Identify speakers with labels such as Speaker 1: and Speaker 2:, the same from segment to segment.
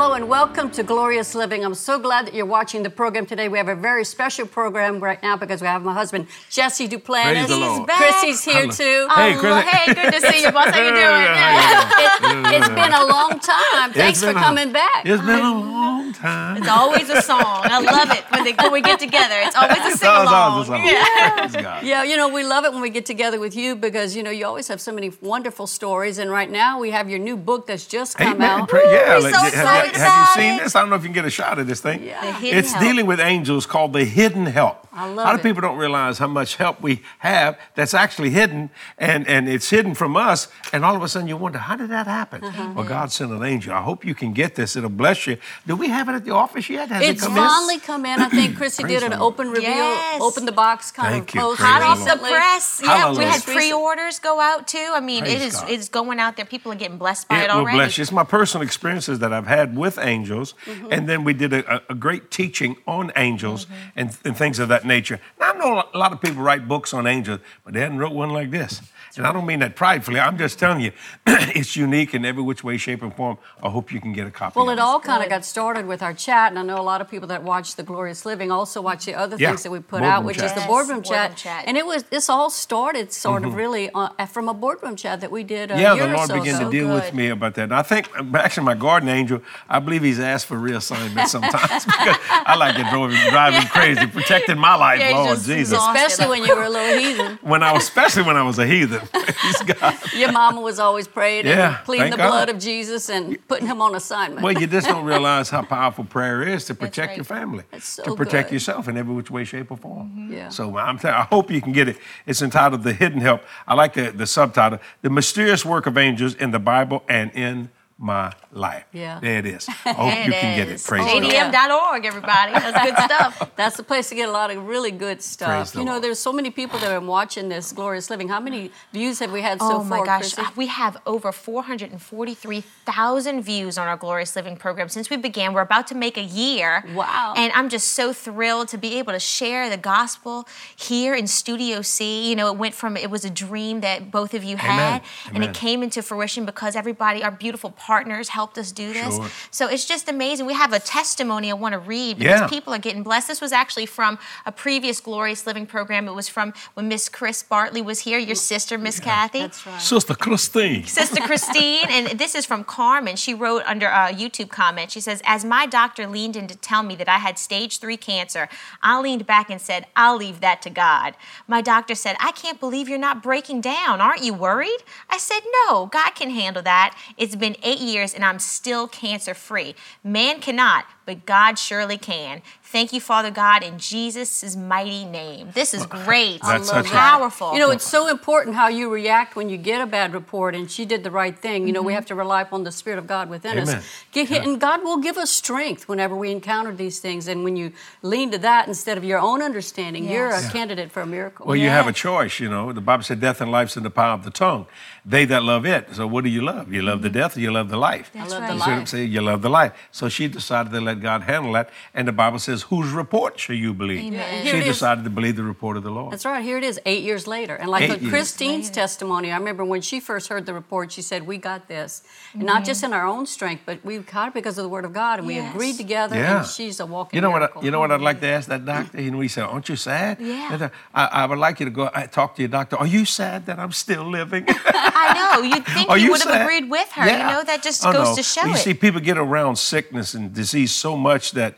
Speaker 1: Hello and welcome to Glorious Living. I'm so glad that you're watching the program today. We have a very special program right now because we have my husband Jesse Duplantis.
Speaker 2: Praise the
Speaker 1: He's
Speaker 2: Lord.
Speaker 1: back. Chrissy's here
Speaker 2: Hello.
Speaker 1: too.
Speaker 2: Hey,
Speaker 3: Oh,
Speaker 2: Chris.
Speaker 3: hey, good to see you, boss. How you doing?
Speaker 2: Yeah,
Speaker 1: It, has been a long time. Thanks for
Speaker 2: been a-
Speaker 1: coming back.
Speaker 2: It's been a long time.
Speaker 3: It's always a song. I love it when, they, when we get together. It's always a
Speaker 2: It's
Speaker 3: sing
Speaker 2: always
Speaker 3: along.
Speaker 2: a song.
Speaker 3: Yeah.
Speaker 1: Yeah, you know, we love it when we get together with you because, you know, you always have so many wonderful stories. And right now we have your new book that's just come
Speaker 2: Amen.
Speaker 1: out.
Speaker 2: Pray- yeah,
Speaker 3: we're
Speaker 2: like,
Speaker 3: so
Speaker 2: have,
Speaker 3: excited
Speaker 2: you, have you seen
Speaker 3: it.
Speaker 2: this? I don't know if you can get a shot of this thing.
Speaker 1: Yeah.
Speaker 2: It's
Speaker 3: help.
Speaker 2: dealing with angels called the hidden help.
Speaker 1: I love
Speaker 2: a lot of people don't realize how much help we have that's actually hidden, and, and it's hidden from us. And all of a sudden, you wonder, how did that happen?
Speaker 1: Uh-huh.
Speaker 2: Well, God sent an angel. I hope you can get this. It'll bless you. Do we have it at the office yet? Has
Speaker 1: It's
Speaker 2: it come
Speaker 1: finally come in. I think Chrissy did an open reveal,
Speaker 3: Yes.
Speaker 1: open the box kind
Speaker 2: Thank
Speaker 1: of
Speaker 2: you.
Speaker 1: post
Speaker 3: Hot
Speaker 2: the
Speaker 3: off the press. Yeah, we had pre-orders go out too. I mean, it
Speaker 2: Praise
Speaker 3: is
Speaker 2: God.
Speaker 3: it's going out there. People are getting blessed by it,
Speaker 2: It will
Speaker 3: already.
Speaker 2: bless you. It's my personal experiences that I've had with angels,
Speaker 3: Mm-hmm.
Speaker 2: and then we did a, a- great teaching on angels
Speaker 3: Mm-hmm.
Speaker 2: and, and things of that nature. Now, I know a lot of people write books on angels, but they hadn't wrote one like this. And I don't mean that pridefully. I'm just telling you, it's unique in every which way, shape, and form. I hope you can get a copy.
Speaker 1: Well,
Speaker 2: of
Speaker 1: it all kind of got started with our chat, and I know a lot of people that watch the Glorious Living also watch the other
Speaker 2: Yeah.
Speaker 1: things that we put
Speaker 2: Boardroom
Speaker 1: out, which is
Speaker 2: chat.
Speaker 1: the
Speaker 3: Yes,
Speaker 1: boardroom,
Speaker 3: boardroom
Speaker 1: chat.
Speaker 3: chat.
Speaker 1: And it was this all started sort of really uh, from a boardroom chat that we did. A
Speaker 2: Mm-hmm. Yeah,
Speaker 1: year
Speaker 2: the
Speaker 1: or
Speaker 2: Lord
Speaker 1: so
Speaker 2: began
Speaker 1: ago.
Speaker 2: to deal with me about that. And I think, actually, my garden angel, I believe he's asked for reassignment sometimes because I like it driving, driving crazy, protecting my life,
Speaker 3: Yeah,
Speaker 2: Lord Jesus.
Speaker 1: Especially when you were a little heathen.
Speaker 2: When I was, especially when I was a heathen. Praise God.
Speaker 1: Your mama was always praying
Speaker 2: Yeah,
Speaker 1: and pleading the blood of Jesus and putting him on assignment.
Speaker 2: Well, you just don't realize how powerful prayer is to protect
Speaker 3: right.
Speaker 2: your family,
Speaker 1: so
Speaker 2: to protect
Speaker 1: good.
Speaker 2: yourself in every which way, shape, or form. Mm-hmm.
Speaker 1: Yeah.
Speaker 2: So I'm telling I hope you can get it. It's entitled "The Hidden Help." I like the, the subtitle: "The Mysterious Work of Angels in the Bible and in My Life."
Speaker 1: Yeah.
Speaker 2: There it is. I hope
Speaker 3: There
Speaker 2: you can get it. Praise the Lord.
Speaker 3: JDM.org, everybody. That's good stuff.
Speaker 1: That's the place to get a lot of really good
Speaker 2: Praise
Speaker 1: stuff.
Speaker 2: the
Speaker 1: You know,
Speaker 2: Lord.
Speaker 1: there's so many people that are watching this Glorious Living. How many views have we had so far?
Speaker 3: oh my gosh,
Speaker 1: Chrissy?
Speaker 3: we have over 443,000 views on our Glorious Living program since we began. We're about to make a year.
Speaker 1: Wow.
Speaker 3: And I'm just so thrilled to be able to share the gospel here in Studio C. You know, it went from it was a dream that both of you had, and
Speaker 2: Amen.
Speaker 3: it came into fruition because everybody, our beautiful partners, helped us do this.
Speaker 2: Sure.
Speaker 3: So it's just amazing. We have a testimony I want to read because
Speaker 2: Yeah.
Speaker 3: people are getting blessed. This was actually from a previous Glorious Living program. It was from when Miss Chris Bartley was here, your sister, Miss Cathy.
Speaker 1: That's right.
Speaker 2: Sister Christine.
Speaker 3: Sister Christine, and this is from Carmen. She wrote under a YouTube comment. She says, As my doctor leaned in to tell me that I had stage three cancer, I leaned back and said, I'll leave that to God. My doctor said, I can't believe you're not breaking down. Aren't you worried? I said, No, God can handle that. It's been eight years and I'm still cancer free. Man cannot, but God surely can. Thank you, Father God, in Jesus' mighty name. This is great.
Speaker 2: That's such
Speaker 3: powerful.
Speaker 1: You know, it's so important how you react when you get a bad report, and she did the right thing. You know, we mm-hmm. have to rely upon the Spirit of God within
Speaker 2: Amen.
Speaker 1: us. Get hit, And God will give us strength whenever we encounter these things. And when you lean to that instead of your own understanding, you're a
Speaker 2: Yeah.
Speaker 1: candidate for a miracle.
Speaker 2: Well, you have a choice, you know. The Bible said death and life's in the power of the tongue. They that love it. So what do you love? You love the death or you love the life?
Speaker 3: That's
Speaker 1: love
Speaker 3: right.
Speaker 1: the
Speaker 2: You see what I'm
Speaker 1: life.
Speaker 2: saying? You love the life. So she decided to let God handle that. And the Bible says, whose report shall you believe?
Speaker 3: Amen.
Speaker 1: Here
Speaker 2: She decided to believe the report of the Lord.
Speaker 1: That's right. Here it is, eight years later. And like
Speaker 2: Eight
Speaker 1: with
Speaker 2: years.
Speaker 1: Christine's testimony, I remember when she first heard the report, she said, "We got this, and not just in our own strength, but we got it because of the Word of God, and we agreed together.
Speaker 2: Yeah.
Speaker 1: And she's a walking
Speaker 2: You know what? I, you know what I'd like to ask that doctor. And we said, "Aren't you sad?"
Speaker 3: Yeah.
Speaker 2: Uh, I, I would like you to go I, talk to your doctor. Are you sad that I'm still living?
Speaker 3: I know. You'd think you
Speaker 2: you
Speaker 3: would have agreed with her.
Speaker 2: Yeah.
Speaker 3: You know, that just
Speaker 2: Oh,
Speaker 3: goes
Speaker 2: no.
Speaker 3: to show
Speaker 2: you
Speaker 3: it.
Speaker 2: see, people get around sickness and disease so much that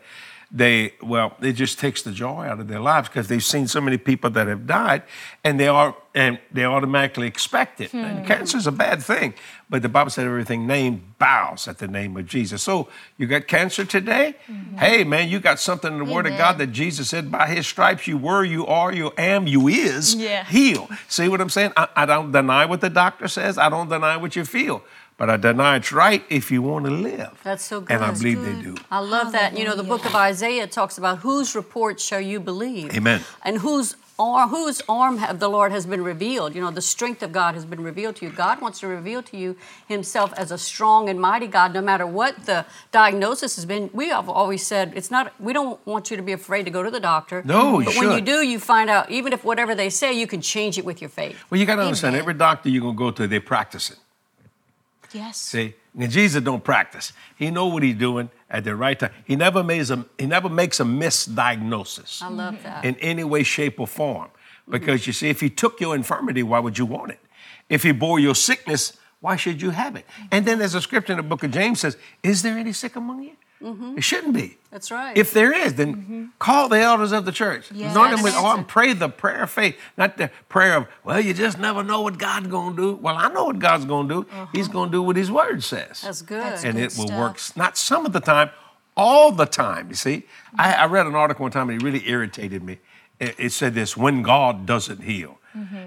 Speaker 2: they, well, it just takes the joy out of their lives because they've seen so many people that have died, and they are, and they automatically expect it.
Speaker 3: Hmm.
Speaker 2: And cancer is a bad thing, but the Bible said everything named bows at the name of Jesus. So you got cancer today? Hey, man, you got something in the Word of
Speaker 3: Mm-hmm.
Speaker 2: God that Jesus said, by His stripes you were, you are, you am, you is
Speaker 3: Yeah.
Speaker 2: healed. See what I'm saying? I, I don't deny what the doctor says. I don't deny what you feel. But I deny it's right if you want to live.
Speaker 1: That's so good.
Speaker 2: And I believe they do.
Speaker 1: I love that. You know, the book of Isaiah talks about whose report shall you believe?
Speaker 2: Amen.
Speaker 1: And whose arm, whose arm of the Lord has been revealed. You know, the strength of God has been revealed to you. God wants to reveal to you Himself as a strong and mighty God, no matter what the diagnosis has been. We have always said it's not. We don't want you to be afraid to go to the doctor.
Speaker 2: No, you
Speaker 1: but when you do, you find out even if whatever they say, you can change it with your faith.
Speaker 2: Well, you got to understand, every doctor you're going to go to, they practice practicing.
Speaker 3: Yes.
Speaker 2: See, and Jesus don't practice. He know what he's doing at the right time. He never makes a he never makes a misdiagnosis
Speaker 1: I love that.
Speaker 2: in any way, shape, or form. Because you see, if he took your infirmity, why would you want it? If he bore your sickness, why should you have it? And then there's a scripture in the book of James says, Is there any sick among you? Mm-hmm. It shouldn't be.
Speaker 1: That's right.
Speaker 2: If there is, then mm-hmm. call the elders of the church.
Speaker 3: Yes.
Speaker 2: Anoint them with oil and pray the prayer of faith, not the prayer of, well, you just never know what God's going to do. Well, I know what God's going to do. Uh-huh. He's going to do what His Word says.
Speaker 1: That's good.
Speaker 3: That's
Speaker 2: and
Speaker 3: good
Speaker 2: it will
Speaker 3: stuff.
Speaker 2: work, not some of the time, all the time. You see, I, I read an article one time and it really irritated me. It, it said this when God doesn't heal.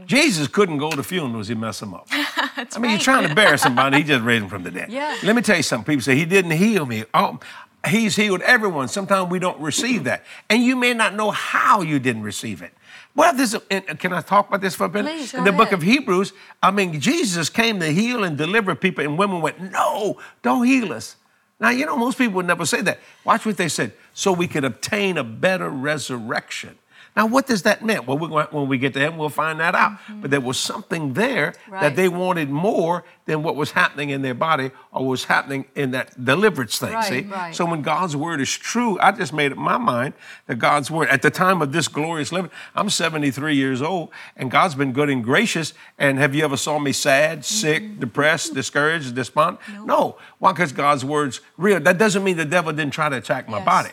Speaker 2: Jesus couldn't go to funerals, he messed them up. I mean, you're trying to bury somebody, he just raised them from the dead.
Speaker 1: Yeah.
Speaker 2: Let me tell you something. People say, He didn't heal me. Oh, he's healed everyone. Sometimes we don't receive that. And you may not know how you didn't receive it. Well, this can I talk about this for a minute?
Speaker 1: Please,
Speaker 2: In the book of Hebrews, I mean, Jesus came to heal and deliver people, and women went, No, don't heal us. Now, you know, most people would never say that. Watch what they said. So we could obtain a better resurrection. Now, what does that mean? Well, we're going, when we get to heaven, we'll find that out. Mm-hmm. But there was something there that they wanted more than what was happening in their body or was happening in that deliverance thing.
Speaker 1: Right,
Speaker 2: see?
Speaker 1: right.
Speaker 2: So when God's word is true, I just made up my mind that God's word, at the time of this glorious living, I'm 73 years old, and God's been good and gracious. And have you ever saw me sad, sick, mm-hmm. depressed, discouraged, despondent? No. Why? Because God's word's real. That doesn't mean the devil didn't try to attack my
Speaker 3: Yes.
Speaker 2: body.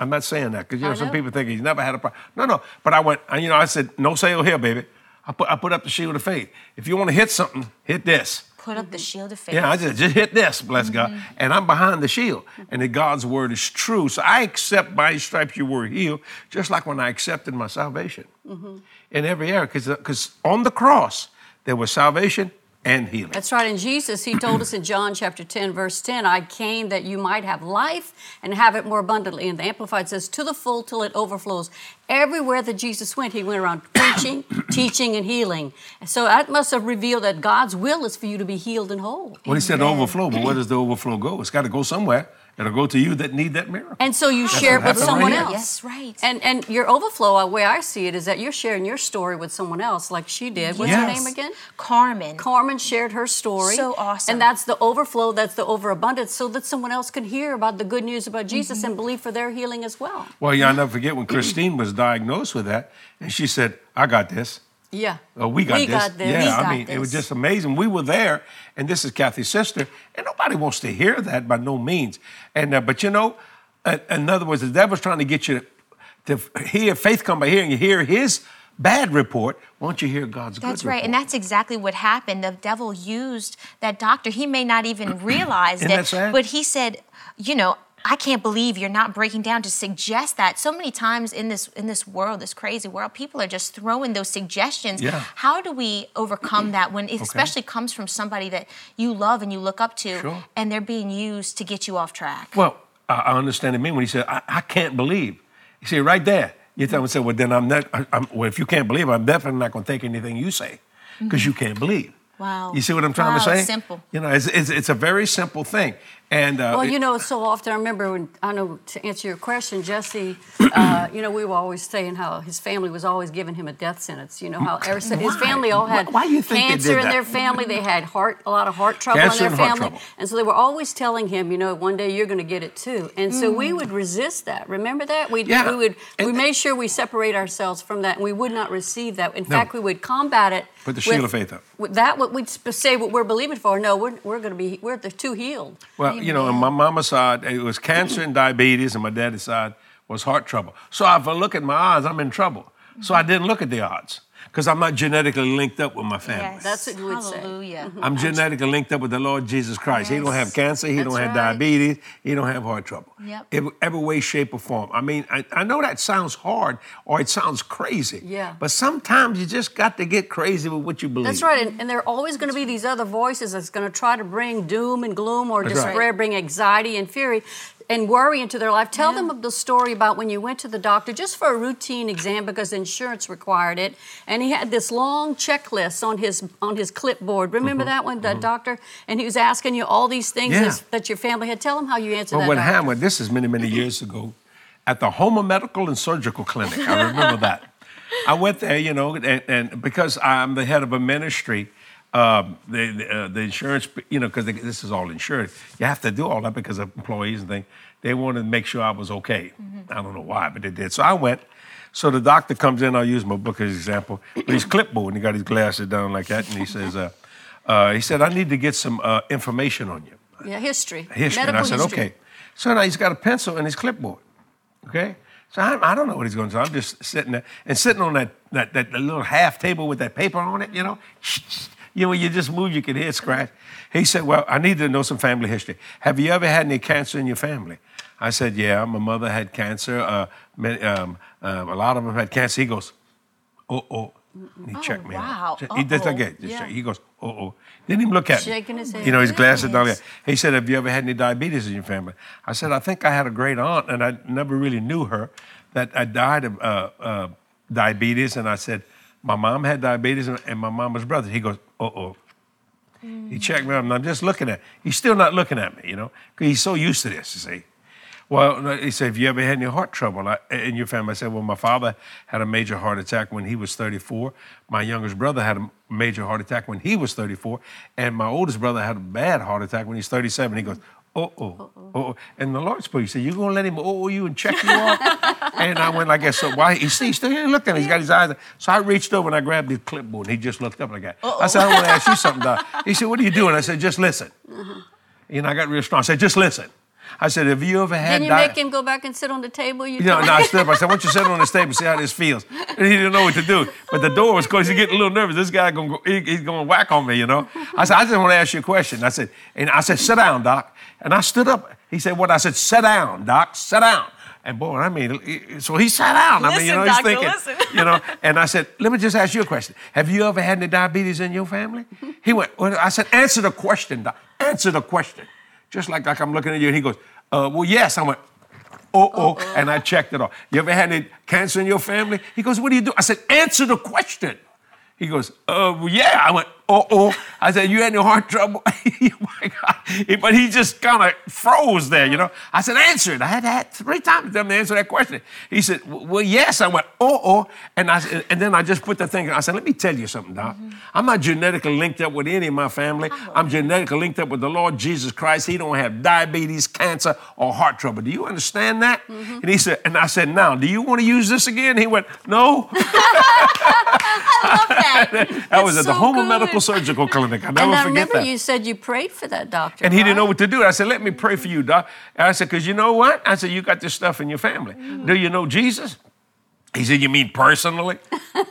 Speaker 2: I'm not saying that because you know
Speaker 1: I
Speaker 2: some people think he's never had a problem. No, no. But I went, and, you know, I said, no sale here, baby. I put, I put up the shield of faith. If you want to hit something, hit this.
Speaker 3: Put up the mm-hmm. shield of faith.
Speaker 2: Yeah, I just, just hit this, bless God. Mm-hmm. And I'm behind the shield. And that God's word is true. So I accept by his stripes you were healed, just like when I accepted my salvation mm-hmm. in every area. Because uh, on the cross, there was salvation and healing.
Speaker 1: That's right. And Jesus, he told us in John chapter 10, verse 10, I came that you might have life and have it more abundantly. And the Amplified says, to the full till it overflows. Everywhere that Jesus went, he went around preaching, teaching, and healing. So that must have revealed that God's will is for you to be healed and whole.
Speaker 2: Well, he said overflow, but where does the overflow go? It's got to go somewhere. It'll go to you that need that miracle.
Speaker 1: And so you share it with someone
Speaker 2: right
Speaker 1: else.
Speaker 3: Yes, right.
Speaker 1: And and your overflow, the way I see it, is that you're sharing your story with someone else, like she did. What's her name again?
Speaker 3: Carmen.
Speaker 1: Carmen shared her story.
Speaker 3: So awesome.
Speaker 1: And that's the overflow, that's the overabundance, so that someone else can hear about the good news about Jesus mm-hmm. and believe for their healing as well.
Speaker 2: Well, yeah, I'll never forget when Christine was diagnosed with that, and she said, I got this.
Speaker 1: Yeah.
Speaker 2: Oh, we got
Speaker 1: We
Speaker 2: this.
Speaker 1: got this.
Speaker 2: Yeah,
Speaker 1: We
Speaker 2: I mean, it was just amazing. We were there, and this is Cathy's sister, and nobody wants to hear that by no means. And uh, but you know, uh, in other words, the devil's trying to get you to, to hear faith come by hearing. You hear his bad report. Won't you hear God's good
Speaker 3: That's right.
Speaker 2: report?
Speaker 3: And that's exactly what happened. The devil used that doctor. He may not even realize it,
Speaker 2: that
Speaker 3: but he said, you know, I can't believe you're not breaking down to suggest that. So many times in this in this world, this crazy world, people are just throwing those suggestions.
Speaker 2: Yeah.
Speaker 3: How do we overcome that when it especially comes from somebody that you love and you look up to
Speaker 2: Sure.
Speaker 3: and they're being used to get you off track?
Speaker 2: Well, I understand it mean when he said, I, I can't believe. You see, right there, you tell him, say, well, then I'm not, I'm, well, if you can't believe, I'm definitely not going to take anything you say because you can't believe.
Speaker 3: Wow.
Speaker 2: You see what I'm trying to say?
Speaker 3: it's simple.
Speaker 2: You know, it's, it's, it's a very simple thing. And uh,
Speaker 1: Well, you know, so often I remember when I know to answer your question, Jesse. Uh, you know, we were always saying how his family was always giving him a death sentence. You know how ever since his family all had
Speaker 2: Why- why you think they
Speaker 1: cancer
Speaker 2: did
Speaker 1: in their family. They had heart a lot of heart trouble
Speaker 2: Cancer
Speaker 1: in
Speaker 2: and
Speaker 1: their
Speaker 2: heart
Speaker 1: family,
Speaker 2: trouble.
Speaker 1: and so they were always telling him, you know, one day you're going to get it too. And so we would resist that. Remember that we
Speaker 2: Yeah.
Speaker 1: we would we made sure we separate ourselves from that, and we would not receive that. In fact, we would combat it.
Speaker 2: Put the
Speaker 1: with-
Speaker 2: shield of faith up.
Speaker 1: With that, what we'd say what we're believing for. No, we're we're going to be we're the two healed.
Speaker 2: Well, you know, on my mama's side, it was cancer and diabetes, and my daddy's side was heart trouble. So if I look at my odds, I'm in trouble. So I didn't look at the odds because I'm not genetically linked up with my family.
Speaker 3: Yes.
Speaker 1: That's what you would say.
Speaker 3: Hallelujah. Mm-hmm.
Speaker 2: I'm genetically linked up with the Lord Jesus Christ. He don't have cancer. He
Speaker 1: That's
Speaker 2: don't have
Speaker 1: right.
Speaker 2: diabetes. He don't have heart trouble.
Speaker 3: Yep.
Speaker 2: Every, every way, shape, or form. I mean, I, I know that sounds hard or it sounds crazy.
Speaker 1: Yeah.
Speaker 2: But sometimes you just got to get crazy with what you believe.
Speaker 1: That's right, and, and there are always going to be these other voices that's going to try to bring doom and gloom or
Speaker 2: That's right.
Speaker 1: despair, bring anxiety and fury and worry into their life. Tell them of the story about when you went to the doctor just for a routine exam because insurance required it, and he had this long checklist on his on his clipboard. Remember that one, the doctor, and he was asking you all these things
Speaker 2: Mm-hmm. Yeah.
Speaker 1: as- that your family had. Tell him how you answered
Speaker 2: Well,
Speaker 1: that.
Speaker 2: what
Speaker 1: doctor.
Speaker 2: happened, this is many, many years ago, at the Houma Medical and Surgical Clinic. I remember that. I went there, you know, and, and because I'm the head of a ministry, um, the the, uh, the insurance, you know, because this is all insured. You have to do all that because of employees and things. They wanted to make sure I was okay. I don't know why, but they did. So I went. So the doctor comes in. I'll use my book as an example. But he's clipboard and he got his glasses down like that, and he says, uh, uh, he said, I need to get some uh, information on you.
Speaker 1: Yeah, history.
Speaker 2: History.
Speaker 1: Medical
Speaker 2: and I said,
Speaker 1: history.
Speaker 2: okay. So now he's got a pencil and his clipboard. Okay? So I, I don't know what he's going to do. I'm just sitting there and sitting on that, that, that, little half table with that paper on it, you know? You know, when you just move, you can hear it scratch. He said, Well, I need to know some family history. Have you ever had any cancer in your family? I said, Yeah, my mother had cancer. Uh, many, um, um, a lot of them had cancer. He goes, Oh, oh. He
Speaker 3: Oh,
Speaker 2: checked me
Speaker 3: wow.
Speaker 2: out. He did again.
Speaker 1: Yeah.
Speaker 2: He goes, oh, oh. Didn't even look at
Speaker 1: Shaking
Speaker 2: me.
Speaker 1: his head.
Speaker 2: You know, his glasses down there. He said, Have you ever had any diabetes in your family? I said, I think I had a great aunt, and I never really knew her, that I died of uh, uh, diabetes. And I said, My mom had diabetes, and and my mama's brother. He goes, Uh oh. He checked me out, and I'm just looking at He's still not looking at me, you know, because he's so used to this, you see. Well, he said, Have you ever had any heart trouble I- in your family? I said, Well, my father had a major heart attack when he was 34. My youngest brother had a major heart attack when he was 34. And my oldest brother had a bad heart attack when he's 37. He goes, Oh, oh, oh, oh. And the Lord spoke. He said, You going to let him oh, oh you and check you off? and I went like that. So why? He, see, he still he ain't looked at me. He's got his eyes. So I reached over and I grabbed his clipboard and he just looked up like that. I said, I want to ask you something, Doc. He said, What are you doing? I said, Just listen. Uh-huh. You know, I got real strong. I said, Just listen. I said, Have you ever had
Speaker 1: Didn't you
Speaker 2: di-
Speaker 1: make him go back and sit on the table? You
Speaker 2: you know, no, I stood up. I said, "Why don't you sit on this table and see how this feels?" And he didn't know what to do. But the door was closed. He's getting a little nervous. This guy gonna go, he, he's gonna whack on me, you know. I said, "I just want to ask you a question." I said, and I said, "Sit down, doc." And I stood up. He said, "What?" I said, "Sit down, doc. Sit down." And boy, I mean, so he sat down. I mean, you
Speaker 3: Listen,
Speaker 2: know, he's
Speaker 3: doctor,
Speaker 2: thinking,
Speaker 3: listen.
Speaker 2: you know. And I said, "Let me just ask you a question. Have you ever had any diabetes in your family?" He went. Well, I said, "Answer the question, doc. Answer the question." Just like like I'm looking at you. And he goes, uh, "Well, yes." I went. Oh, oh, and I checked it off. You ever had any cancer in your family? He goes, What do you do? I said, Answer the question. He goes, uh, well, yeah. I went, oh, oh. I said, you had any heart trouble? oh my God. But he just kind of froze there, you know. I said, answer it. I had had three times to tell him to answer that question. He said, well, yes. I went, oh, oh. And, I, said- and then I just put the thing, I said, let me tell you something, Doc. Mm-hmm. I'm not genetically linked up with any of my family. I'm genetically linked up with the Lord Jesus Christ. He don't have diabetes, cancer, or heart trouble. Do you understand that? Mm-hmm. And he said, and I said, now, do you want to use this again? He went, no. I love that That was at the
Speaker 1: so
Speaker 2: Houma
Speaker 1: good.
Speaker 2: Medical Surgical Clinic. I'll never
Speaker 1: and I remember
Speaker 2: that.
Speaker 1: you said you prayed for that doctor.
Speaker 2: and he didn't know what to do. I said, let me pray for you, doc. And I said, because you know what? I said, you got this stuff in your family.
Speaker 1: Mm-hmm.
Speaker 2: Do you know Jesus? He said, you mean personally?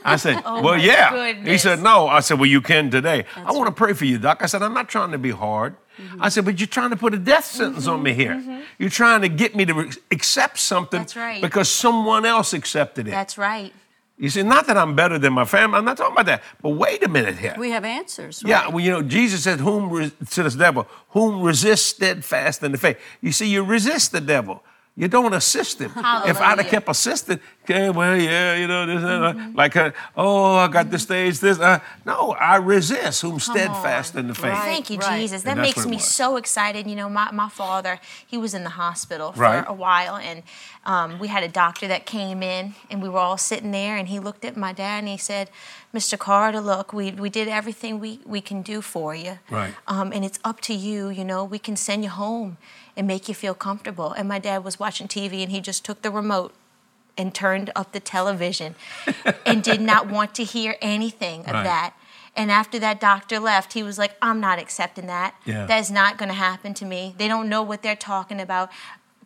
Speaker 2: I said, well,
Speaker 3: my
Speaker 2: yeah. He said, no. I said, well, you can today. I want to pray for you, doc. I said, I'm not trying to be hard.
Speaker 1: Mm-hmm.
Speaker 2: I said, but you're trying to put a death sentence on me here. You're trying to get me to re- accept something
Speaker 3: That's right.
Speaker 2: because someone else accepted it.
Speaker 3: That's right.
Speaker 2: You see, not that I'm better than my family. I'm not talking about that. But wait a minute here.
Speaker 1: We have answers.
Speaker 2: Yeah, well, you know, Jesus said, "Whom re- to this devil, whom resist steadfast in the faith." You see, you resist the devil. You don't assist him. If I'd have kept assisting, okay, well, yeah, you know, this, and that, like, uh, oh, I got the stage, this. Uh, no, I resist whom steadfast in the faith.
Speaker 1: Right.
Speaker 3: Thank you, Jesus. That makes me
Speaker 2: was.
Speaker 3: so excited. You know, my, my father, he was in the hospital for
Speaker 2: Right.
Speaker 3: a while, and um, we had a doctor that came in, and we were all sitting there, and he looked at my dad and he said, Mr. Carter, look, we, we did everything we, we can do for you.
Speaker 2: Right.
Speaker 3: Um, and it's up to you, you know, we can send you home and make you feel comfortable. And my dad was watching TV, and he just took the remote and turned up the television and did not want to hear anything of
Speaker 2: Right.
Speaker 3: that. And after that doctor left, he was like, I'm not accepting that.
Speaker 2: Yeah.
Speaker 3: That is not going to happen to me. They don't know what they're talking about.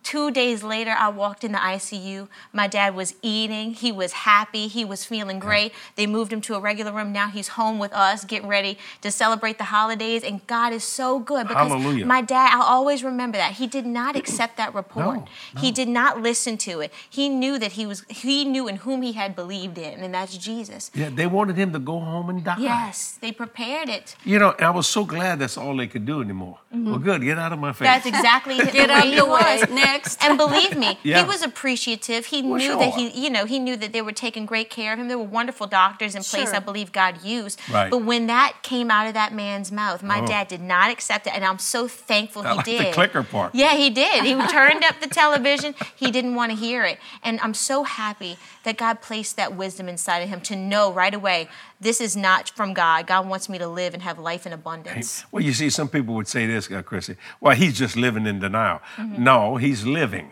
Speaker 3: Two days later, I walked in the ICU. My dad was eating. He was happy. He was feeling great. They moved him to a regular room. Now he's home with us, getting ready to celebrate the holidays. And God is so good because
Speaker 2: Hallelujah.
Speaker 3: my dad, I'll always remember that. He did not accept that report.
Speaker 2: No,
Speaker 3: He did not listen to it. He knew that he was, he knew in whom he had believed in, and that's Jesus.
Speaker 2: Yeah, they wanted him to go home and die.
Speaker 3: Yes, they prepared it.
Speaker 2: You know, I was so glad that's all they could do anymore. Well, mm-hmm. good, get out of my face.
Speaker 3: That's exactly
Speaker 1: Get
Speaker 3: the
Speaker 1: out
Speaker 3: way
Speaker 1: the way.
Speaker 3: was.
Speaker 1: Next.
Speaker 3: And believe me,
Speaker 2: Yeah.
Speaker 3: he was appreciative. He
Speaker 2: Well,
Speaker 3: knew that he, you know, he knew that they were taking great care of him. There were wonderful doctors in place.
Speaker 1: Sure.
Speaker 3: I believe God used.
Speaker 2: Right.
Speaker 3: But when that came out of that man's mouth, my
Speaker 2: Oh.
Speaker 3: dad did not accept it, and I'm so thankful
Speaker 2: I
Speaker 3: he
Speaker 2: like the
Speaker 3: did.
Speaker 2: clicker part.
Speaker 3: Yeah, he did. He turned up the television. He didn't want to hear it, and I'm so happy that God placed that wisdom inside of him to know right away this is not from God. God wants me to live and have life in abundance.
Speaker 2: Well, you see, some people would say this, uh, Chrissy. Well, he's just living in denial. No, he's living.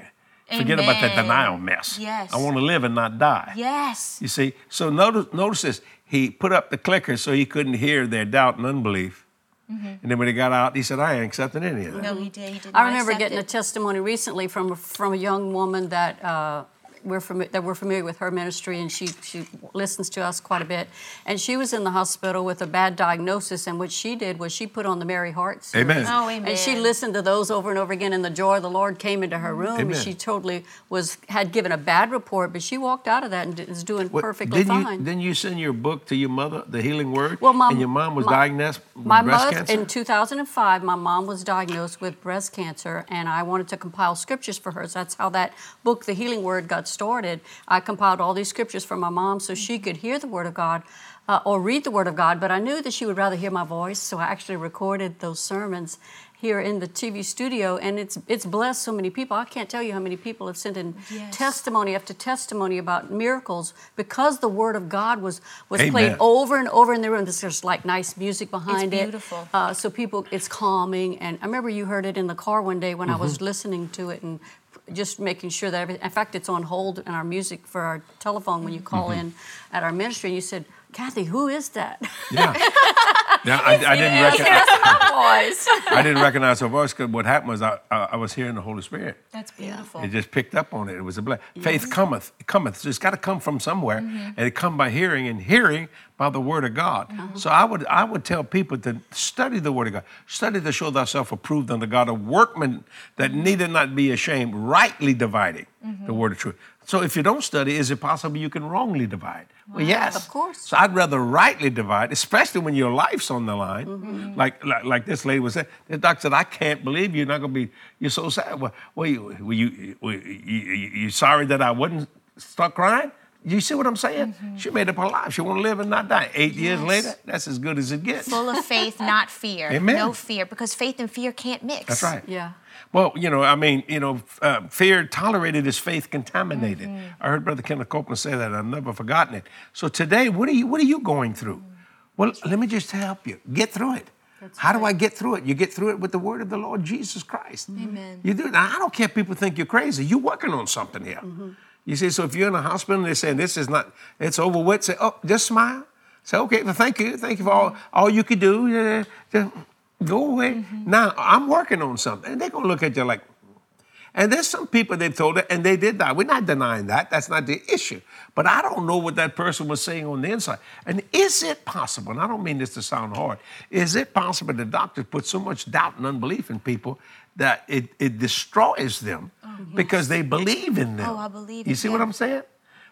Speaker 2: Forget about that
Speaker 3: Mm-hmm.
Speaker 2: Denial mess.
Speaker 3: Yes.
Speaker 2: I want to live and not die.
Speaker 3: Yes.
Speaker 2: You see, so notice, notice this. He put up the clicker so he couldn't hear their doubt and unbelief. And then when he got out, he said, I ain't accepting any of that.
Speaker 3: No, he did. He did
Speaker 1: I remember
Speaker 3: accept
Speaker 1: getting a testimony recently from from a young woman that uh, we're fami- that we're familiar with her ministry, and she she listens to us quite a bit. And she was in the hospital with a bad diagnosis, and what she did was she put on the Mary Hart series.
Speaker 2: Amen.
Speaker 3: Oh, amen.
Speaker 1: And she listened to those over and over again, and the joy of the Lord came into her room.
Speaker 2: Amen.
Speaker 1: And she totally was had given a bad report, but she walked out of that and is doing
Speaker 2: What-
Speaker 1: perfectly
Speaker 2: didn't You,
Speaker 1: fine.
Speaker 2: didn't you send your book to your mother, The Healing Word?
Speaker 1: Well, my-
Speaker 2: and your mom was
Speaker 1: my-
Speaker 2: diagnosed with
Speaker 1: My
Speaker 2: breast
Speaker 1: mother,
Speaker 2: cancer?
Speaker 1: in 2005, my mom was diagnosed with breast cancer, and I wanted to compile scriptures for her. So that's how that book, The Healing Word, got started. I compiled all these scriptures for my mom so she could hear the Word of God uh, or read the Word of God, but I knew that she would rather hear my voice, so I actually recorded those sermons here in the TV studio, and it's it's blessed so many people. I can't tell you how many people have sent in
Speaker 3: Yes.
Speaker 1: testimony after testimony about miracles because the Word of God was was
Speaker 2: Amen.
Speaker 1: played over and over in the room. There's like nice music behind it.
Speaker 3: beautiful.
Speaker 1: Uh, so people, it's calming. And I remember you heard it in the car one day when I
Speaker 2: Mm-hmm.
Speaker 1: was listening to it and just making sure that everything. In fact, it's on hold in our music for our telephone when you call
Speaker 2: Mm-hmm.
Speaker 1: in at our ministry. And you said, Cathy, who is that?
Speaker 2: yeah. yeah I, I didn't recognize.
Speaker 1: Voice.
Speaker 2: I didn't recognize her voice because what happened was I, I, I was hearing the Holy Spirit.
Speaker 3: That's beautiful.
Speaker 2: It just picked up on it. It was a blessing. Faith cometh, it cometh. So it's got to come from somewhere, mm-hmm. and it come by hearing, and hearing by the Word of God. Uh-huh. So I would I would tell people to study the Word of God, study to show thyself approved unto God, a workman that needed not be ashamed, rightly dividing mm-hmm. the Word of truth. So if you don't study, is it possible you can wrongly divide? Well, yes,
Speaker 1: of course.
Speaker 2: So I'd rather rightly divide, especially when your life's on the line. Mm-hmm. Mm-hmm. Like, like like this lady was saying, the doctor said, "I can't believe you're not going to be. You're so sad. Well, well you, were you, were you, you, you sorry that I wouldn't start crying? You see what I'm saying? Mm-hmm. She made up her life. She want to live and not die. Eight years later, that's as good as it gets.
Speaker 3: Full of faith, not fear.
Speaker 2: Amen.
Speaker 3: No fear, because faith and fear can't mix.
Speaker 2: That's right.
Speaker 1: Yeah.
Speaker 2: Well, you know, I mean, you know, uh, fear tolerated is faith contaminated. Mm-hmm. I heard Brother Kenneth Copeland say that. I've never forgotten it. So today, what are you what are you going through? Mm-hmm. Well, let me just help you. Get through it. How do I get through it? You get through it with the word of the Lord Jesus Christ.
Speaker 3: Amen.
Speaker 2: You do. Now, I don't care if people think you're crazy. You're working on something here. Mm-hmm. You see, so if you're in a hospital and they're saying this is not, it's over with, say, oh, just smile. Say, okay, well, thank you. Thank you for all, all you could do. Yeah, go away. Now, I'm working on something. And they're going to look at you like, and there's some people they've told it, and they did die. We're not denying that. That's not the issue. But I don't know what that person was saying on the inside. And is it possible, and I don't mean this to sound hard, is it possible the doctors put so much doubt and unbelief in people that it, it destroys them because they believe in them?
Speaker 3: Oh, I believe
Speaker 2: You see what. I'm saying?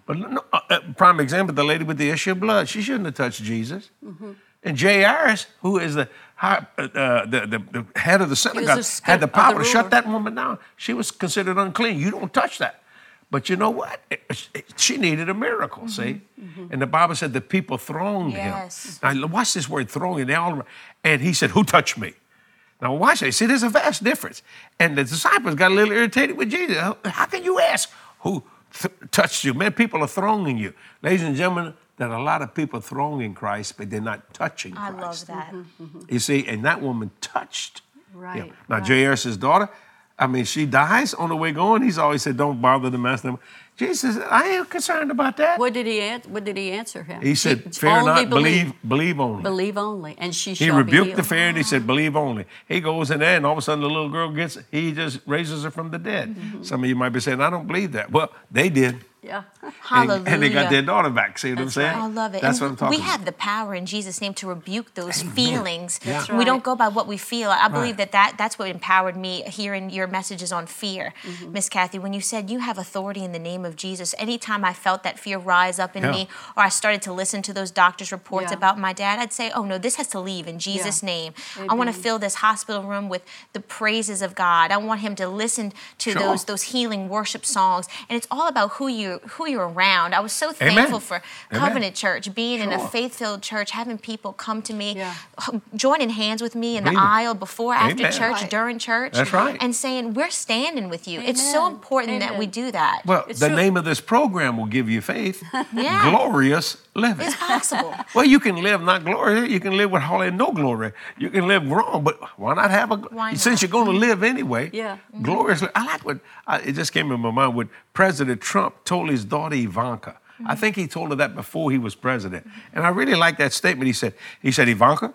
Speaker 2: But no, uh, uh, prime example, the lady with the issue of blood, she shouldn't have touched Jesus.
Speaker 1: Mm-hmm.
Speaker 2: And Jairus, who is the, high, uh, uh, the, the, the head of the synagogue, had the
Speaker 1: of the
Speaker 2: power to shut that woman down. She was considered unclean. You don't touch that. But you know what? It- it- she needed a miracle, see? And the Bible said the people thronged
Speaker 3: Yes.
Speaker 2: him. Now, watch this word thronging. They all, and he said, Who touched me? Now, watch it. See, there's a vast difference. And the disciples got a little irritated with Jesus. How, how can you ask who th- touched you? Man, people are thronging you. Ladies and gentlemen, there are a lot of people thronging Christ, but they're not touching Christ.
Speaker 3: I love that. Mm-hmm, mm-hmm.
Speaker 2: You see, and that woman touched.
Speaker 1: Right,
Speaker 2: him. Now,
Speaker 1: right.
Speaker 2: Jairus' daughter, I mean, she dies on the way going. He's always said, "Don't bother the master." Jesus, said, I ain't concerned about that.
Speaker 1: What did he answer? What did he answer him?
Speaker 2: He said,
Speaker 1: He-
Speaker 2: "Fear not, believe, believe only."
Speaker 1: Believe only, and she
Speaker 2: He
Speaker 1: shall
Speaker 2: rebuked
Speaker 1: be
Speaker 2: the
Speaker 1: healed.
Speaker 2: fear and he said, ah. Believe only. He goes in there and all of a sudden the little girl gets, he just raises her from the dead.
Speaker 1: Mm-hmm.
Speaker 2: Some of you might be saying, I don't believe that. Well, they did.
Speaker 1: Yeah.
Speaker 2: And-
Speaker 3: Hallelujah.
Speaker 2: And, they got their daughter back. See what I'm saying?
Speaker 1: right.
Speaker 3: I love it.
Speaker 2: That's
Speaker 3: and
Speaker 2: what I'm talking
Speaker 3: we
Speaker 2: about.
Speaker 3: have the power in Jesus' name to rebuke those
Speaker 2: Amen.
Speaker 3: feelings.
Speaker 2: Yeah. That's
Speaker 3: We don't go by what we feel. I believe
Speaker 2: Right.
Speaker 3: that, that that's what empowered me hearing your messages on fear,
Speaker 2: Mm-hmm.
Speaker 3: Miss Cathy. When you said you have authority in the name of Jesus, anytime I felt that fear rise up in
Speaker 2: Yeah.
Speaker 3: me, or I started to listen to those doctors' reports
Speaker 1: Yeah.
Speaker 3: about my dad, I'd say, "Oh no, this has to leave in Jesus' name. I want to fill this hospital room with the praises of God. I want him to listen to
Speaker 2: Sure.
Speaker 3: those those healing worship songs, and it's all about who you who you're around. I was so
Speaker 2: Amen.
Speaker 3: thankful for
Speaker 2: Amen.
Speaker 3: Covenant Church, being in a faith-filled church, having people come to me,
Speaker 1: Yeah.
Speaker 3: joining hands with me in the
Speaker 2: it.
Speaker 3: aisle before, after church,
Speaker 1: Right.
Speaker 3: during church,
Speaker 2: That's right.
Speaker 3: and saying we're standing with you. It's so
Speaker 1: Amen.
Speaker 3: important that we do that.
Speaker 2: Well,
Speaker 1: It's
Speaker 2: the
Speaker 1: true.
Speaker 2: name of this program will give you faith.
Speaker 3: Yeah.
Speaker 2: Glorious living.
Speaker 3: It's possible.
Speaker 2: Well, you can live not glory. You can live with hardly no glory. You can live wrong, but why not have a?
Speaker 3: Why
Speaker 2: Since you're going to mm-hmm. live anyway.
Speaker 1: Yeah. Mm-hmm.
Speaker 2: Glorious. I like what I, it just came in my mind when President Trump told his daughter Ivanka. I think he told her that before he was president, and I really like that statement. He said, "He said Ivanka,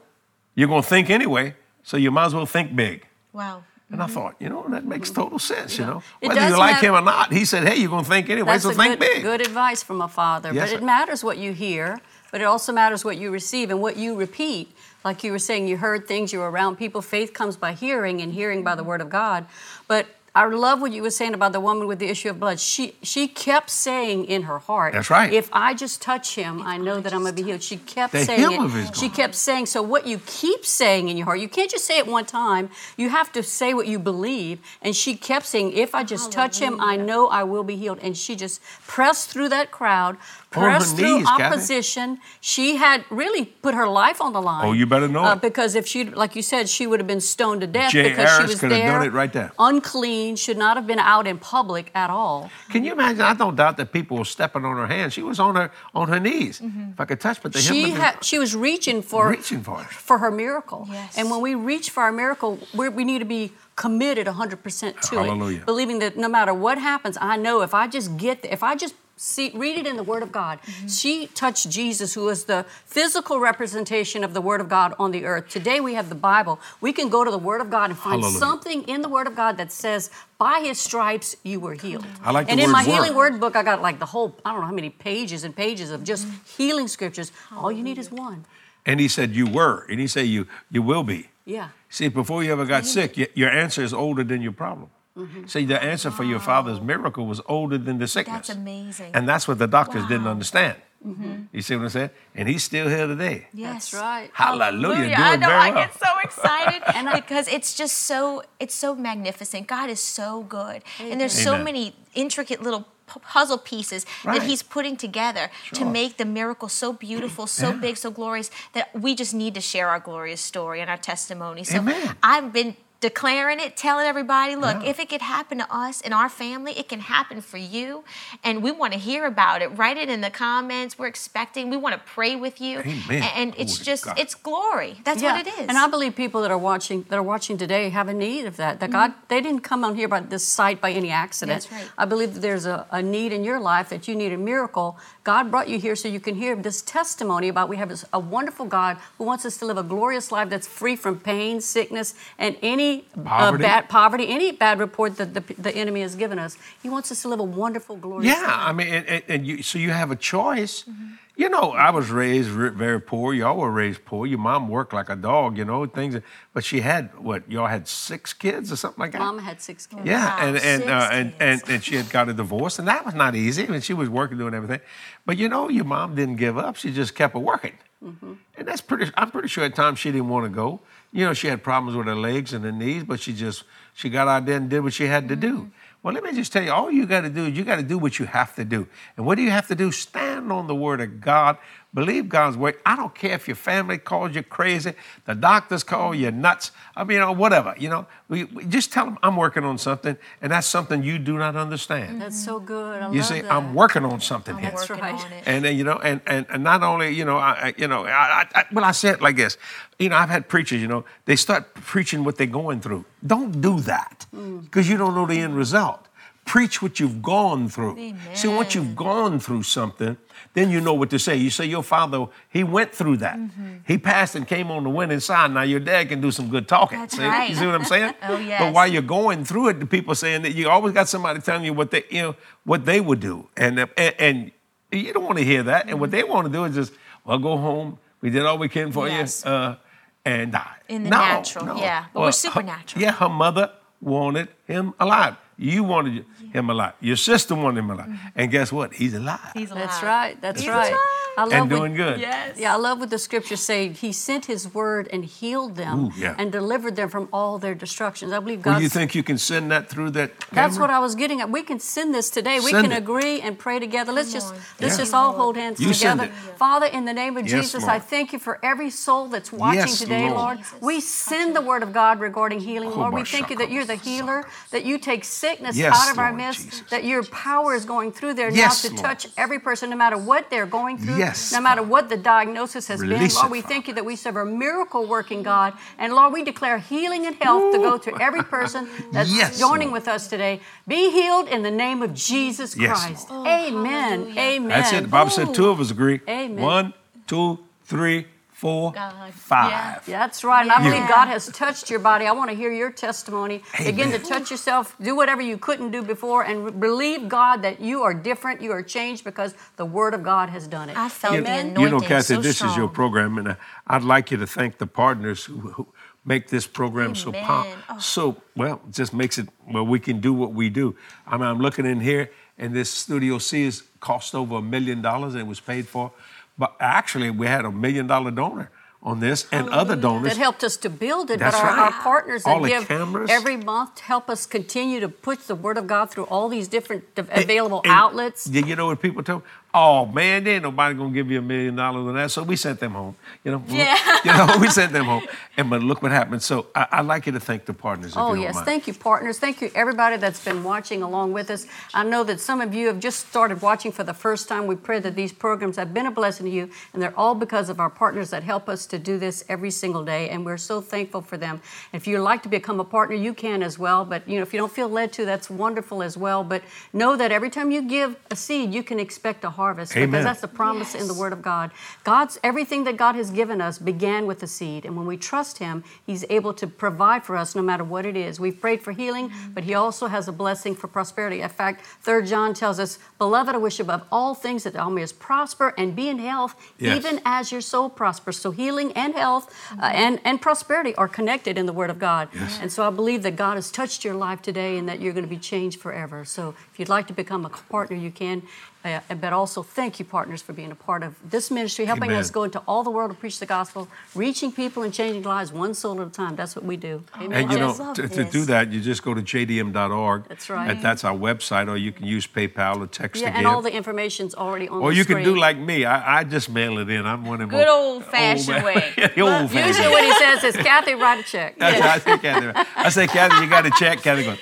Speaker 2: you're going to think anyway, so you might as well think big."
Speaker 3: Wow.
Speaker 2: And I mm-hmm. thought, you know, that makes mm-hmm. total sense. You know,
Speaker 1: It
Speaker 2: whether you like him or not, he said, "Hey, you're going to think anyway,
Speaker 1: That's
Speaker 2: so
Speaker 1: a
Speaker 2: think
Speaker 1: good,
Speaker 2: big."
Speaker 1: good advice from a father.
Speaker 2: Yes,
Speaker 1: but
Speaker 2: sir.
Speaker 1: it matters what you hear, but it also matters what you receive and what you repeat. Like you were saying, you heard things, you were around people. Faith comes by hearing, and hearing by the word of God. But I love what you were saying about the woman with the issue of blood. She she kept saying in her heart,
Speaker 2: That's right.
Speaker 1: If I just touch him, I know that I'm going to be healed. She kept
Speaker 2: The
Speaker 1: saying
Speaker 2: hem of his
Speaker 1: it. She kept saying. So what you keep saying in your heart, you can't just say it one time. You have to say what you believe. And she kept saying, if I just touch him, I know I will be healed. And she just pressed through that crowd,
Speaker 2: On her
Speaker 1: pressed through
Speaker 2: knees, Cathy.
Speaker 1: opposition. She had really put her life on the line.
Speaker 2: Oh, you better know
Speaker 1: Uh,
Speaker 2: it.
Speaker 1: because if she, like you said, she would have been stoned to death
Speaker 2: Jay
Speaker 1: because she was
Speaker 2: could have
Speaker 1: there,
Speaker 2: done it right there.
Speaker 1: unclean, should not have been out in public at all.
Speaker 2: Can you imagine? I don't doubt that people were stepping on her hands. She was on her on her knees. If I could touch, but the hem
Speaker 1: She
Speaker 2: of his-
Speaker 1: she was reaching for
Speaker 2: Reaching for it.
Speaker 1: for her miracle.
Speaker 3: Yes.
Speaker 1: And when we reach for our miracle, we're, we need to be committed 100% to
Speaker 2: Hallelujah.
Speaker 1: it, believing that no matter what happens, I know if I just get, the, if I just see, read it in the Word of God.
Speaker 2: Mm-hmm.
Speaker 1: She touched Jesus, who is the physical representation of the Word of God on the earth. Today we have the Bible. We can go to the Word of God and find
Speaker 2: Hallelujah.
Speaker 1: something in the Word of God that says, "By His stripes you were healed."
Speaker 2: I like the
Speaker 1: and in
Speaker 2: word
Speaker 1: my
Speaker 2: word.
Speaker 1: healing word book, I got like the whole I don't know how many pages and pages of just
Speaker 2: Mm-hmm.
Speaker 1: healing scriptures. All you need is one.
Speaker 2: And he said, "You were," and he said, "You you will be."
Speaker 1: Yeah.
Speaker 2: See, before you ever got sick, y- your answer is older than your problem.
Speaker 1: Mm-hmm.
Speaker 2: See, the answer for your father's miracle was older than the sickness.
Speaker 3: That's amazing.
Speaker 2: And that's what the doctors didn't understand.
Speaker 1: Mm-hmm.
Speaker 2: You see what I'm saying? And he's still here today.
Speaker 3: Yes.
Speaker 1: That's right.
Speaker 2: Hallelujah. Doing
Speaker 3: I know.
Speaker 2: very
Speaker 3: I
Speaker 2: well.
Speaker 3: get so excited and because it's just so it's so magnificent. God is so good, and there's so
Speaker 2: Amen.
Speaker 3: many intricate little puzzle pieces
Speaker 2: Right.
Speaker 3: that He's putting together to make the miracle so beautiful, so
Speaker 2: Yeah.
Speaker 3: big, so glorious that we just need to share our glorious story and our testimony. So
Speaker 2: Amen.
Speaker 3: I've been declaring it, telling everybody, look,
Speaker 2: Yeah.
Speaker 3: if it could happen to us in our family, it can happen for you. And we want to hear about it. Write it in the comments. We're expecting. We want to pray with you.
Speaker 2: Amen.
Speaker 3: A- And it's
Speaker 2: Glory
Speaker 3: just
Speaker 2: God.
Speaker 3: it's glory. That's
Speaker 1: yeah.
Speaker 3: what it is.
Speaker 1: And I believe people that are watching that are watching today have a need of that. That God they didn't come on here by this site by any accident.
Speaker 3: Mm-hmm. That's right.
Speaker 1: I believe that there's a, a need in your life that you need a miracle. God brought you here so you can hear this testimony about we have a wonderful God who wants us to live a glorious life that's free from pain, sickness, and any uh,
Speaker 2: Poverty.
Speaker 1: bad poverty, any bad report that the, the enemy has given us. He wants us to live a wonderful, glorious
Speaker 2: Yeah,
Speaker 1: life.
Speaker 2: I mean, and, and, and you, so you have a choice.
Speaker 1: Mm-hmm.
Speaker 2: You know, I was raised very poor. Y'all were raised poor. Your mom worked like a dog, you know, things. But she had what? Y'all had six kids or something like that.
Speaker 1: Mama had six kids.
Speaker 2: Yeah,
Speaker 3: Wow,
Speaker 2: and and,
Speaker 3: six
Speaker 2: uh, and and
Speaker 3: kids.
Speaker 2: and she had got a divorce, and that was not easy. I mean, she was working doing everything, but you know, your mom didn't give up. She just kept working, and that's pretty. I'm pretty sure at times she didn't want to go. You know, she had problems with her legs and her knees, but she just she got out there and did what she had to do. Mm-hmm. Well, let me just tell you, all you got to do is you got to do what you have to do. And what do you have to do? Stand on the word of God. Believe God's word. I don't care if your family calls you crazy, the doctors call you nuts. I mean, or whatever. You know, we, we just tell them I'm working on something, and that's something you do not understand.
Speaker 1: That's so good. I
Speaker 2: You
Speaker 1: love
Speaker 2: say
Speaker 1: that.
Speaker 2: I'm working on something
Speaker 3: I'm
Speaker 2: here.
Speaker 1: That's
Speaker 3: working
Speaker 1: right.
Speaker 3: on it.
Speaker 2: And then you know, and, and and not only you know, I, I you know, I, I, I well, I say it like this. You know, I've had preachers. You know, they start preaching what they're going through. Don't do that mm. because you don't know the end result. Preach what you've gone through. See, once you've gone through something, then you know what to say. You say your father, he went through that. He passed and came on the winning side. Now your dad can do some good talking.
Speaker 3: That's
Speaker 2: see?
Speaker 3: right.
Speaker 2: You see what I'm saying?
Speaker 3: Oh,
Speaker 2: But while you're going through it, the people saying that you always got somebody telling you what they, you know, what they would do, and uh, and, and you don't want to hear that. And what they want to do is just, well, go home. We did all we can for
Speaker 3: Yes.
Speaker 2: you, uh, and die.
Speaker 3: In the
Speaker 2: No,
Speaker 3: natural,
Speaker 2: no.
Speaker 3: yeah. But we're
Speaker 2: her-
Speaker 3: supernatural.
Speaker 2: yeah, her mother wanted him alive. You wanted him alive. Your sister wanted him alive. Mm-hmm. And guess what? He's alive.
Speaker 3: He's alive.
Speaker 1: That's right. That's
Speaker 3: He's
Speaker 1: right.
Speaker 3: alive.
Speaker 1: I love
Speaker 2: and
Speaker 1: when-
Speaker 2: doing good.
Speaker 3: Yes.
Speaker 1: Yeah, I love what the scriptures say. He sent his word and healed them
Speaker 2: Ooh, yeah.
Speaker 1: and delivered them from all their destructions. I believe
Speaker 2: Well,
Speaker 1: God.
Speaker 2: you think you can send that through that?
Speaker 1: That's what I was getting at. We can send this today. We can
Speaker 2: it.
Speaker 1: agree and pray together. Let's
Speaker 3: Come
Speaker 1: just
Speaker 3: on.
Speaker 1: let's
Speaker 2: Yeah.
Speaker 1: just all hold hands
Speaker 2: You send
Speaker 1: together.
Speaker 2: it.
Speaker 1: Father, in the name of
Speaker 2: Yes,
Speaker 1: Jesus,
Speaker 2: Lord.
Speaker 1: I thank you for every soul that's watching
Speaker 2: Yes,
Speaker 1: today,
Speaker 2: Lord.
Speaker 1: Lord. We send the word of God regarding healing, Lord. We thank you that you're the healer, that you take sickness
Speaker 2: Yes,
Speaker 1: out of our midst,
Speaker 2: Jesus.
Speaker 1: that your power is going through there
Speaker 2: Yes,
Speaker 1: now to
Speaker 2: Lord.
Speaker 1: touch every person, no matter what they're going through,
Speaker 2: Yes,
Speaker 1: no matter what the diagnosis has
Speaker 2: Release
Speaker 1: been. Lord,
Speaker 2: it,
Speaker 1: we
Speaker 2: Father.
Speaker 1: thank you that we serve a miracle working God. And Lord, we declare healing and health to go to every person that's
Speaker 2: Yes,
Speaker 1: joining
Speaker 2: Lord.
Speaker 1: with us today. Be healed in the name of Jesus
Speaker 2: Yes,
Speaker 1: Christ.
Speaker 2: Lord.
Speaker 1: Amen.
Speaker 3: hallelujah.
Speaker 1: Amen.
Speaker 2: That's it. The Bible said two of us agree.
Speaker 1: Amen.
Speaker 2: One, two, three, four,
Speaker 3: God.
Speaker 2: five.
Speaker 1: Yeah, that's right. And I
Speaker 3: Yeah.
Speaker 1: believe God has touched your body. I want to hear your testimony. Begin to touch yourself. Do whatever you couldn't do before and believe God that you are different. You are changed because the Word of God has done it.
Speaker 3: I felt the
Speaker 1: Amen.
Speaker 3: anointing
Speaker 2: You know, Cathy,
Speaker 3: so
Speaker 2: this is your program, and uh, I'd like you to thank the partners who, who make this program so
Speaker 3: Amen.
Speaker 2: pop,
Speaker 3: Oh.
Speaker 2: so well, just makes it well we can do what we do. I mean, I'm looking in here, and this Studio C is cost over a million dollars, and it was paid for, but actually we had a million dollar donor on this, and other donors.
Speaker 1: that helped us to build it,
Speaker 2: That's
Speaker 1: but our,
Speaker 2: right.
Speaker 1: our partners that
Speaker 2: All the
Speaker 1: give
Speaker 2: cameras.
Speaker 1: every month to help us continue to push the Word of God through all these different available
Speaker 2: And-
Speaker 1: outlets.
Speaker 2: You you know what people tell me? Oh man, there ain't nobody gonna give you a million dollars on that. So we sent them home. You know,
Speaker 3: Yeah.
Speaker 2: you know, we sent them home. And but look what happened. So I, I'd like you to thank the partners.
Speaker 1: Oh, yes. Thank you, partners. Thank you, everybody that's been watching along with us. I know that some of you have just started watching for the first time. We pray that these programs have been a blessing to you, and they're all because of our partners that help us to do this every single day, and we're so thankful for them. If you'd like to become a partner, you can as well, but you know, if you don't feel led to, that's wonderful as well. But know that every time you give a seed, you can expect a harvest
Speaker 2: Amen.
Speaker 1: because that's the promise in the Word of God. God's everything that God has given us began with the seed, and when we trust Him, He's able to provide for us no matter what it is. We've prayed for healing, but He also has a blessing for prosperity. In fact, Third John tells us, "Beloved, I wish above all things that thou mayest prosper and be in health,
Speaker 2: Yes.
Speaker 1: even as your soul prospers." So healing and health uh, and and prosperity are connected in the Word of God. And so I believe that God has touched your life today, and that you're going to be changed forever. So if you'd like to become a partner, you can. Uh, but also, thank you, partners, for being a part of this ministry, helping
Speaker 2: Amen.
Speaker 1: us go into all the world to preach the gospel, reaching people and changing lives one soul at a time. That's what we do. Amen.
Speaker 2: And you know, to, to do that, you just go to jdm.org.
Speaker 1: That's right.
Speaker 2: And that's our website, or you can use PayPal or text
Speaker 1: yeah,
Speaker 2: again.
Speaker 1: and all the information's already on
Speaker 2: or
Speaker 1: the
Speaker 2: you
Speaker 1: screen.
Speaker 2: can do like me. I, I just mail it in. I'm one of them
Speaker 3: Good old-fashioned
Speaker 2: man-
Speaker 3: way.
Speaker 2: the old
Speaker 1: Usually,
Speaker 2: fashioned.
Speaker 1: what he says is, "Cathy, write a check."
Speaker 2: That's
Speaker 1: Yeah.
Speaker 2: what I say, Cathy. I say, Cathy, you got a check. Cathy goes,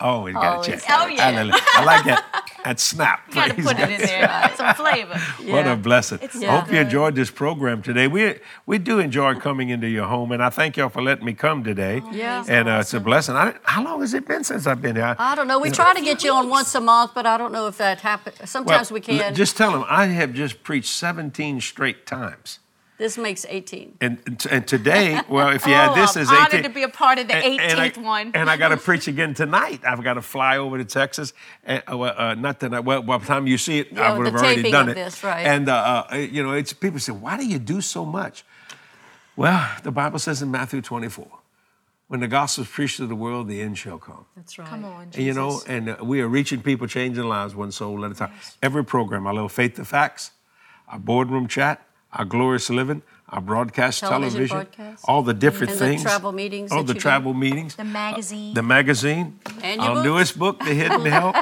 Speaker 2: Oh, you got
Speaker 1: Oh,
Speaker 2: a check.
Speaker 1: it's-
Speaker 3: oh, yeah.
Speaker 2: Hallelujah. I like that. That snap.
Speaker 3: You got to put
Speaker 2: God.
Speaker 3: it in there. Some flavor.
Speaker 2: What a blessing.
Speaker 3: It's
Speaker 2: I
Speaker 3: so
Speaker 2: hope you enjoyed this program today. We we do enjoy coming into your home, and I thank y'all for letting me come today.
Speaker 1: Yeah.
Speaker 2: And uh, it's a blessing. I, how long has it been since I've been here?
Speaker 1: I don't know. We try to get you on once a month, but I don't know if that happens. Sometimes we can.
Speaker 2: L-
Speaker 1: can.
Speaker 2: Just tell them I have just preached 17 straight times.
Speaker 1: This makes 18.
Speaker 2: And, and today, well, if you add
Speaker 3: Oh,
Speaker 2: this
Speaker 3: I'm
Speaker 2: as 18.
Speaker 3: honored to be a part of the
Speaker 2: and- and I-
Speaker 3: 18th one.
Speaker 2: And I got to preach again tonight. I've got to fly over to Texas. And, uh, uh, not tonight. Well, by the time you see it, I
Speaker 1: Yeah,
Speaker 2: would
Speaker 1: the
Speaker 2: have already
Speaker 1: taping
Speaker 2: done
Speaker 1: of
Speaker 2: it.
Speaker 1: this, right.
Speaker 2: And, uh, uh, you know, it's people say, why do you do so much? Well, the Bible says in Matthew 24, when the gospel is preached to the world, the end shall come.
Speaker 1: That's right.
Speaker 3: Come on, Jesus.
Speaker 2: And, you know, and uh, we are reaching people, changing lives one soul at a time. Every program, our little Faith to Facts, our boardroom chat, our glorious living, our broadcast
Speaker 1: Television
Speaker 2: television,
Speaker 1: broadcast.
Speaker 2: all the different
Speaker 1: And the
Speaker 2: things.
Speaker 1: travel meetings
Speaker 2: All the travel meetings.
Speaker 3: The magazine.
Speaker 2: The magazine.
Speaker 1: And your
Speaker 2: our
Speaker 1: book.
Speaker 2: newest book, The Hidden Help.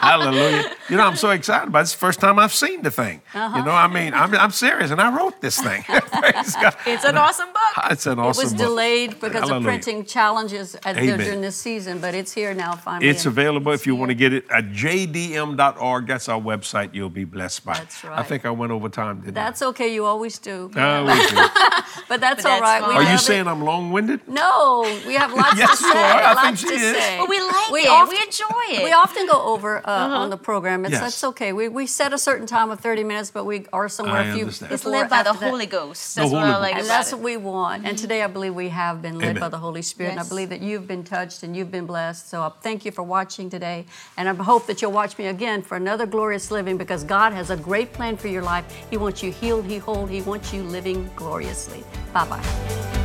Speaker 2: Hallelujah. You know, I'm so excited about it. It's the first time I've seen the thing.
Speaker 1: Uh-huh.
Speaker 2: You know, I mean, I'm, I'm serious, and I wrote this thing. Praise God.
Speaker 3: it's an awesome book.
Speaker 2: It's an awesome book.
Speaker 1: It was
Speaker 2: book.
Speaker 1: delayed because
Speaker 2: Hallelujah.
Speaker 1: of printing challenges at,
Speaker 2: Amen.
Speaker 1: during this season, but it's here now finally.
Speaker 2: It's
Speaker 1: and
Speaker 2: available if you
Speaker 1: here.
Speaker 2: want to get it at jdm.org. That's our website. You'll be blessed by it.
Speaker 1: That's
Speaker 2: I think I went over time, didn't
Speaker 1: That's okay. You always do.
Speaker 2: I? We do.
Speaker 1: But that's
Speaker 3: But
Speaker 1: all
Speaker 3: that's
Speaker 1: right.
Speaker 3: Fine.
Speaker 2: Are
Speaker 1: love
Speaker 2: you
Speaker 1: it.
Speaker 2: saying I'm long winded?
Speaker 1: No, we have lots
Speaker 2: Yes,
Speaker 1: to
Speaker 2: you
Speaker 1: say.
Speaker 2: are. I think she is.
Speaker 1: say.
Speaker 3: But we like
Speaker 1: We
Speaker 3: it.
Speaker 1: often-
Speaker 3: we enjoy it.
Speaker 1: We often go over uh, on the program. It's
Speaker 2: Yes.
Speaker 1: that's okay. We, we set a certain time of 30 minutes, but we are somewhere
Speaker 2: I
Speaker 1: a few
Speaker 2: understand.
Speaker 3: it's led by the
Speaker 1: after that.
Speaker 3: Holy Ghost.
Speaker 2: The
Speaker 3: That's what
Speaker 2: Holy
Speaker 3: I like
Speaker 1: And
Speaker 2: Ghost.
Speaker 1: that's
Speaker 3: it.
Speaker 1: what we want. And today I believe we have been led
Speaker 2: Amen.
Speaker 1: by the Holy Spirit. And I believe that you've been touched and you've been blessed. So I thank you for watching today. And I hope that you'll watch me again for another glorious living because God has a great plan for your life. He wants you healed, He whole, He wants you living gloriously. Bye bye.